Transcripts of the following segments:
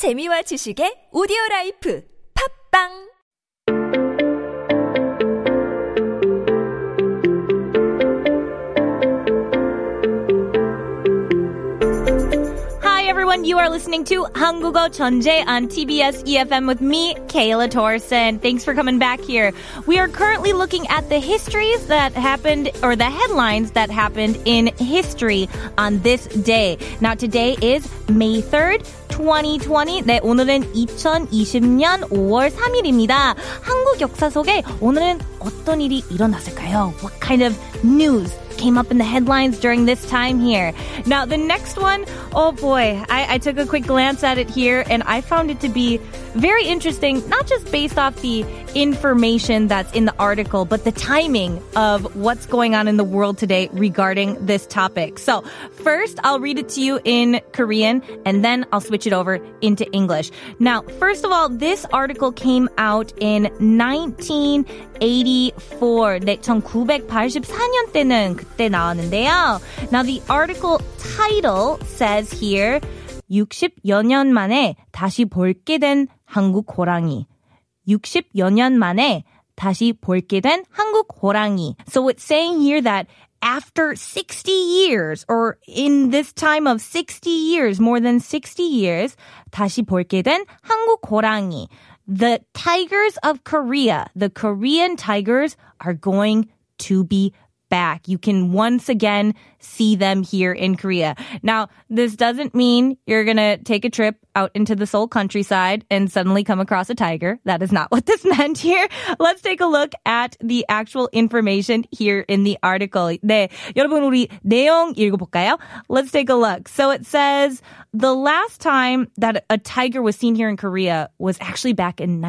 재미와 지식의 오디오 라이프. 팝빵 everyone, you are listening to 한국어 전제 on TBS EFM with me, Kayla Torson. Thanks for coming back here. We are currently looking at the histories that happened, or the headlines that happened in history on this day. Now today is May 3rd, 2020. 네, 오늘은 2020년 5월 3일입니다. 한국 역사 속에 오늘은 어떤 일이 일어났을까요? What kind of news came up in the headlines during this time here. Now, the next one, oh boy, I, I, took a quick glance at it here and I found it to be very interesting, not just based off the information that's in the article, but the timing of what's going on in the world today regarding this topic. So, first, I'll read it to you in Korean and then I'll switch it over into English. Now, first of all, this article came out in 1984. 네, 1984년 때는 그때 나왔는데요. Now, the article title says here, 60여 년 만에 다시 볼게 된 한국 호랑이. 60여 년 만에 다시 볼게 된 한국 호랑이. So it's saying here that after 60 years, or in this time of 60 years, more than 60 years, 다시 볼게 된 한국 호랑이. The tigers of Korea, the Korean tigers are going to be back. You can once again see them here in Korea. Now, this doesn't mean you're going to take a trip out into the Seoul countryside and suddenly come across a tiger. That is not what this meant here. Let's take a look at the actual information here in the article. 네, 여러분 우리 내용 읽어볼까요? Let's take a look. So it says the last time that a tiger was seen here in Korea was actually back in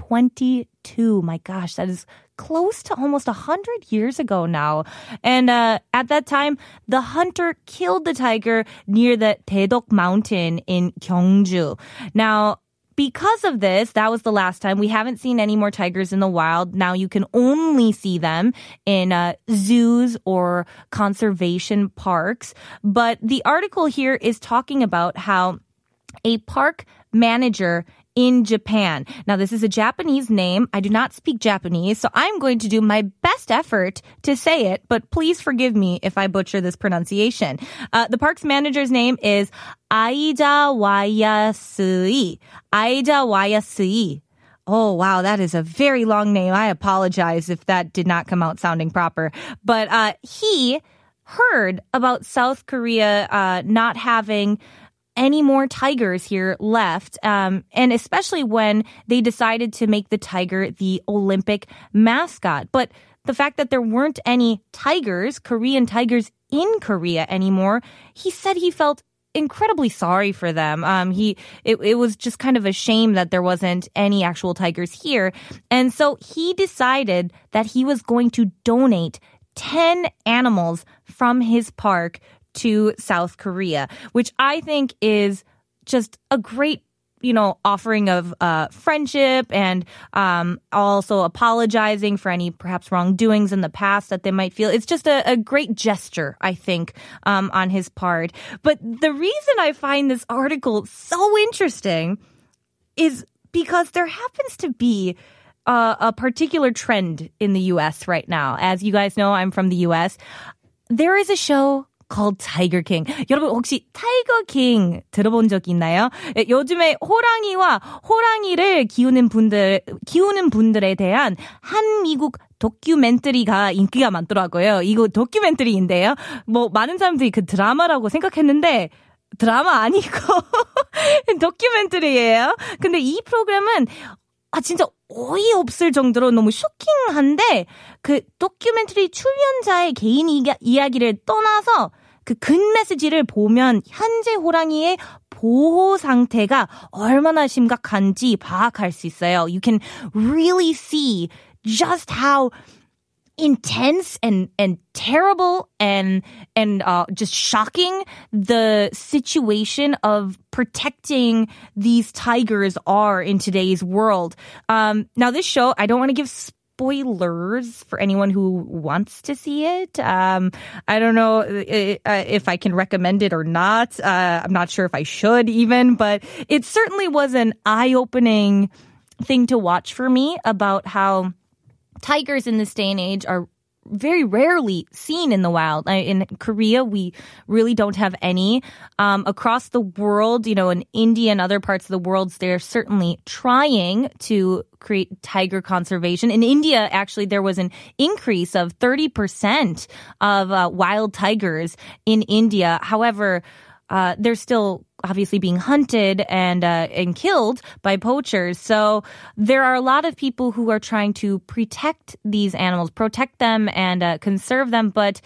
1922. My gosh, that is close to almost a hundred years ago now. And uh, at that time, the hunter killed the tiger near the Daedok Mountain in Gyeongju. Now, because of this, that was the last time. We haven't seen any more tigers in the wild. Now you can only see them in uh, zoos or conservation parks. But the article here is talking about how a park manager in Japan. Now, this is a Japanese name. I do not speak Japanese, so I'm going to do my best effort to say it, but please forgive me if I butcher this pronunciation. Uh, the park's manager's name is Aida Wayasui. Aida Wayasui. Oh, wow. That is a very long name. I apologize if that did not come out sounding proper. But uh, he heard about South Korea uh, not having any more tigers here left. Um, and especially when they decided to make the tiger the Olympic mascot. But the fact that there weren't any tigers, Korean tigers in Korea anymore, he said he felt incredibly sorry for them. Um, he it, it was just kind of a shame that there wasn't any actual tigers here, and so he decided that he was going to donate ten animals from his park to South Korea, which I think is just a great you know, offering of uh, friendship and um, also apologizing for any perhaps wrongdoings in the past that they might feel. It's just a, a great gesture, I think, um, on his part. But the reason I find this article so interesting is because there happens to be uh, a particular trend in the U.S. right now. As you guys know, I'm from the U.S. There is a show called Tiger King. 여러분 혹시 타이거 킹 들어본 적 있나요? 요즘에 호랑이와 호랑이를 키우는 분들 키우는 분들에 대한 한미국 도큐멘터리가 인기가 많더라고요. 이거 도큐멘터리인데요. 뭐 많은 사람들이 그 드라마라고 생각했는데 드라마 아니고 도큐멘터리예요. 근데 이 프로그램은 아 진짜 어이없을 정도로 너무 쇼킹한데 그 도큐멘터리 출연자의 개인 이야기를 떠나서 그 근 메시지를 보면 현재 호랑이의 보호 상태가 얼마나 심각한지 파악할 수 있어요. You can really see just how intense and and terrible and and uh, just shocking the situation of protecting these tigers are in today's world. Um, now, this show I don't want to give spoilers for anyone who wants to see it. Um, I don't know uh, if I can recommend it or not. Uh, I'm not sure if I should even, but it certainly was an eye opening thing to watch for me about how tigers in this day and age are very rarely seen in the wild. In Korea, we really don't have any. Um, across the world, you know, in India and other parts of the world, they're certainly trying to create tiger conservation. In India, actually, there was an increase of 30% of uh, wild tigers in India. However, uh, still obviously being hunted and uh, and killed by poachers. So there are a lot of people who are trying to protect these animals, protect them, and uh, conserve them. But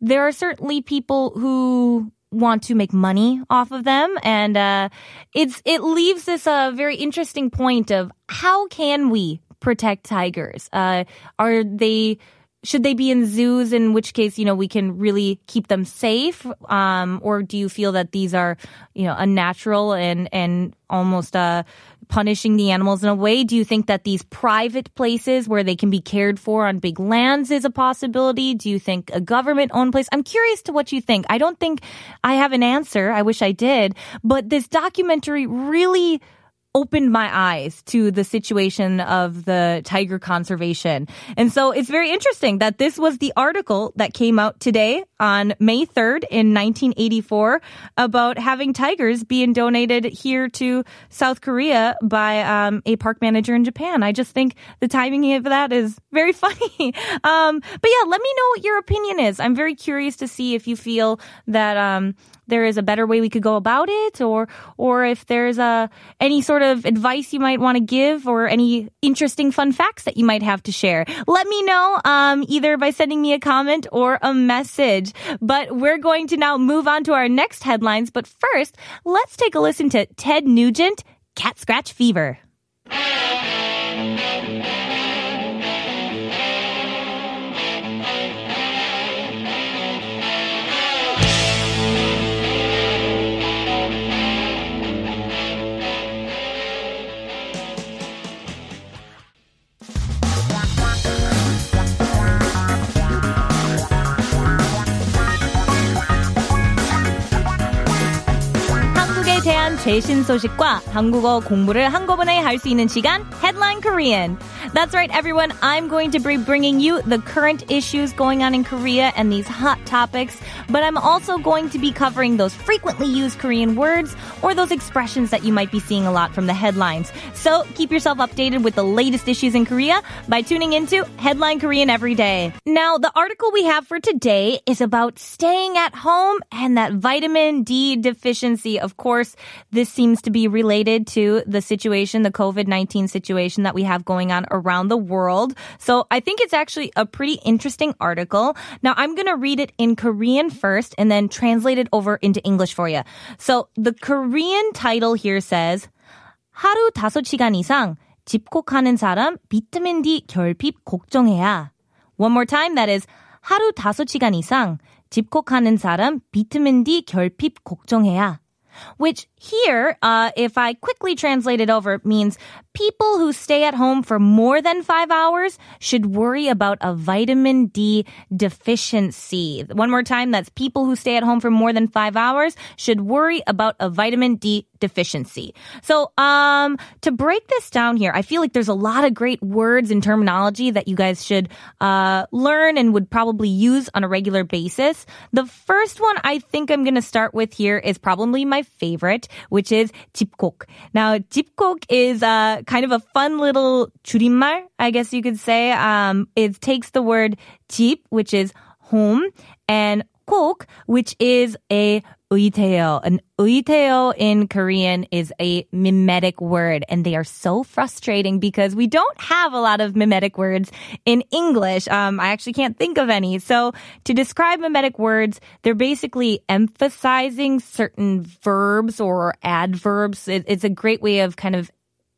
there are certainly people who want to make money off of them, and uh, it's it leaves this a very interesting point of how can we protect tigers? Uh, are they should they be in zoos? In which case, you know, we can really keep them safe. Um, or do you feel that these are, you know, unnatural and and almost uh, punishing the animals in a way? Do you think that these private places where they can be cared for on big lands is a possibility? Do you think a government owned place? I'm curious to what you think. I don't think I have an answer. I wish I did, but this documentary really opened my eyes to the situation of the tiger conservation. And so it's very interesting that this was the article that came out today on May 3rd in 1984 about having tigers being donated here to South Korea by um, a park manager in Japan. I just think the timing of that is very funny. um, but yeah, let me know what your opinion is. I'm very curious to see if you feel that um, there is a better way we could go about it or or if there's a any sort of advice you might want to give or any interesting fun facts that you might have to share. Let me know um, either by sending me a comment or a message. But we're going to now move on to our next headlines. But first, let's take a listen to Ted Nugent, Cat Scratch Fever. 최신 소식과 한국어 공부를 한꺼번에 할 수 있는 시간 Headline Korean. That's right, everyone. I'm going to be bringing you the current issues going on in Korea and these hot topics, but I'm also going to be covering those frequently used Korean words or those expressions that you might be seeing a lot from the headlines. So keep yourself updated with the latest issues in Korea by tuning into Headline Korean every day. Now, the article we have for today is about staying at home and that vitamin D deficiency. Of course, this seems to be related to the situation, the COVID-19 situation that we have going on around the world. So I think it's actually a pretty interesting article. Now I'm going to read it in Korean first and then translate it over into English for you. So the Korean title here says 하루 5시간 이상 집콕하는 사람 비타민 D 결핍 걱정해야. One more time that is 하루 5시간 이상 집콕하는 사람 비타민 D 결핍 걱정해야 which here, uh, if I quickly translate it over, means people who stay at home for more than five hours should worry about a vitamin D deficiency. One more time, that's people who stay at home for more than five hours should worry about a vitamin D deficiency. So, um, to break this down here, I feel like there's a lot of great words and terminology that you guys should, uh, learn and would probably use on a regular basis. The first one I think I'm going to start with here is probably my favorite, which is 집콕. Now, 집콕 is, uh, kind of a fun little 줄임말, I guess you could say. Um, it takes the word 집, which is home, and 콕, which is a 의태어. An 의태어 in Korean is a mimetic word, and they are so frustrating because we don't have a lot of mimetic words in English. Um, I actually can't think of any. So to describe mimetic words, they're basically emphasizing certain verbs or adverbs. It, it's a great way of kind of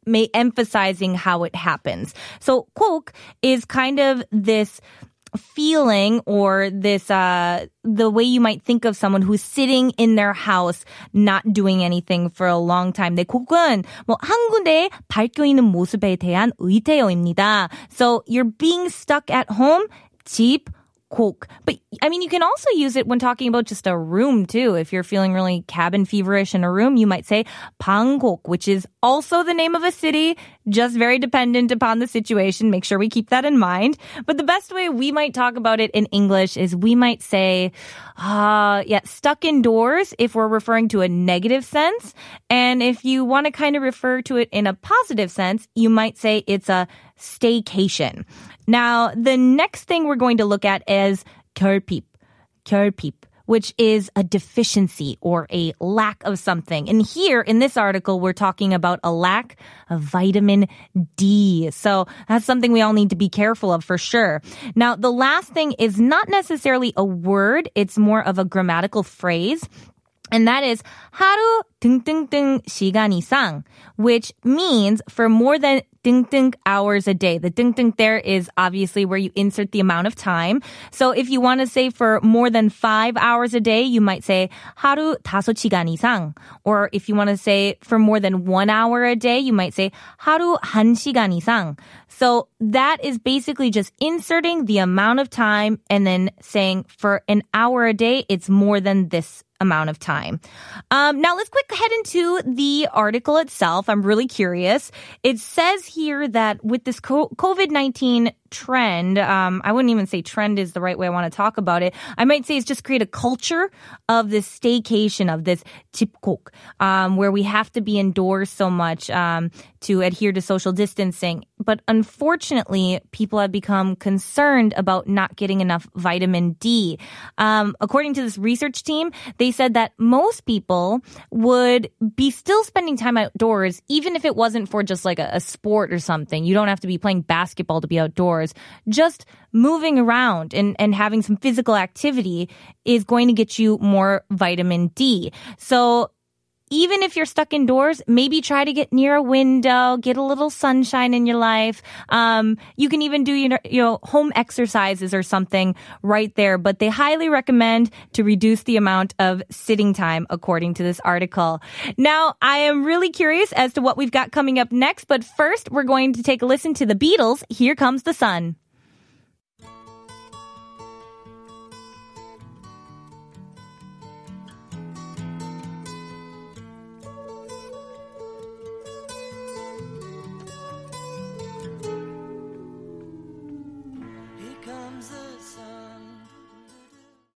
may emphasizing how it happens. So kok is kind of this feeling or this uh the way you might think of someone who's sitting in their house not doing anything for a long time. 네, 곡은 hangunde 군데에 밝혀 있는 모습에 대한 의태어입니다. So you're being stuck at home, 집 곡. But I mean, you can also use it when talking about just a room too. If you're feeling really cabin feverish in a room, you might say Bangkok, which is also the name of a city, just very dependent upon the situation. Make sure we keep that in mind. But the best way we might talk about it in English is we might say, uh, yeah, stuck indoors if we're referring to a negative sense. And if you want to kind of refer to it in a positive sense, you might say it's a staycation. Now, the next thing we're going to look at is 결핍. 결핍 which is a deficiency or a lack of something. And here in this article, we're talking about a lack of vitamin D. So that's something we all need to be careful of for sure. Now, the last thing is not necessarily a word. It's more of a grammatical phrase. And that is 하루 등등등 시간 이상, which means for more than 등등 hours a day. The 등등 there is obviously where you insert the amount of time. So if you want to say for more than five hours a day, you might say 하루 다섯 시간 이상. Or if you want to say for more than one hour a day, you might say 하루 한 시간 이상. So that is basically just inserting the amount of time and then saying for an hour a day, it's more than this amount of time. Um, now let's quick head into the article itself. I'm really curious. It says here that with this COVID 19 trend, um, I wouldn't even say trend is the right way I want to talk about it. I might say it's just create a culture of this staycation, of this 집콕, um, where we have to be indoors so much um, to adhere to social distancing. But unfortunately, people have become concerned about not getting enough vitamin D. Um, according to this research team, they said that most people would be still spending time outdoors, even if it wasn't for just like a, a sport or something. You don't have to be playing basketball to be outdoors. Just moving around and, and having some physical activity is going to get you more vitamin D. So even if you're stuck indoors, maybe try to get near a window, get a little sunshine in your life. Um, you can even do, you know, you know, home exercises or something right there, but they highly recommend to reduce the amount of sitting time according to this article. Now, I am really curious as to what we've got coming up next, but first we're going to take a listen to the Beatles. Here comes the sun.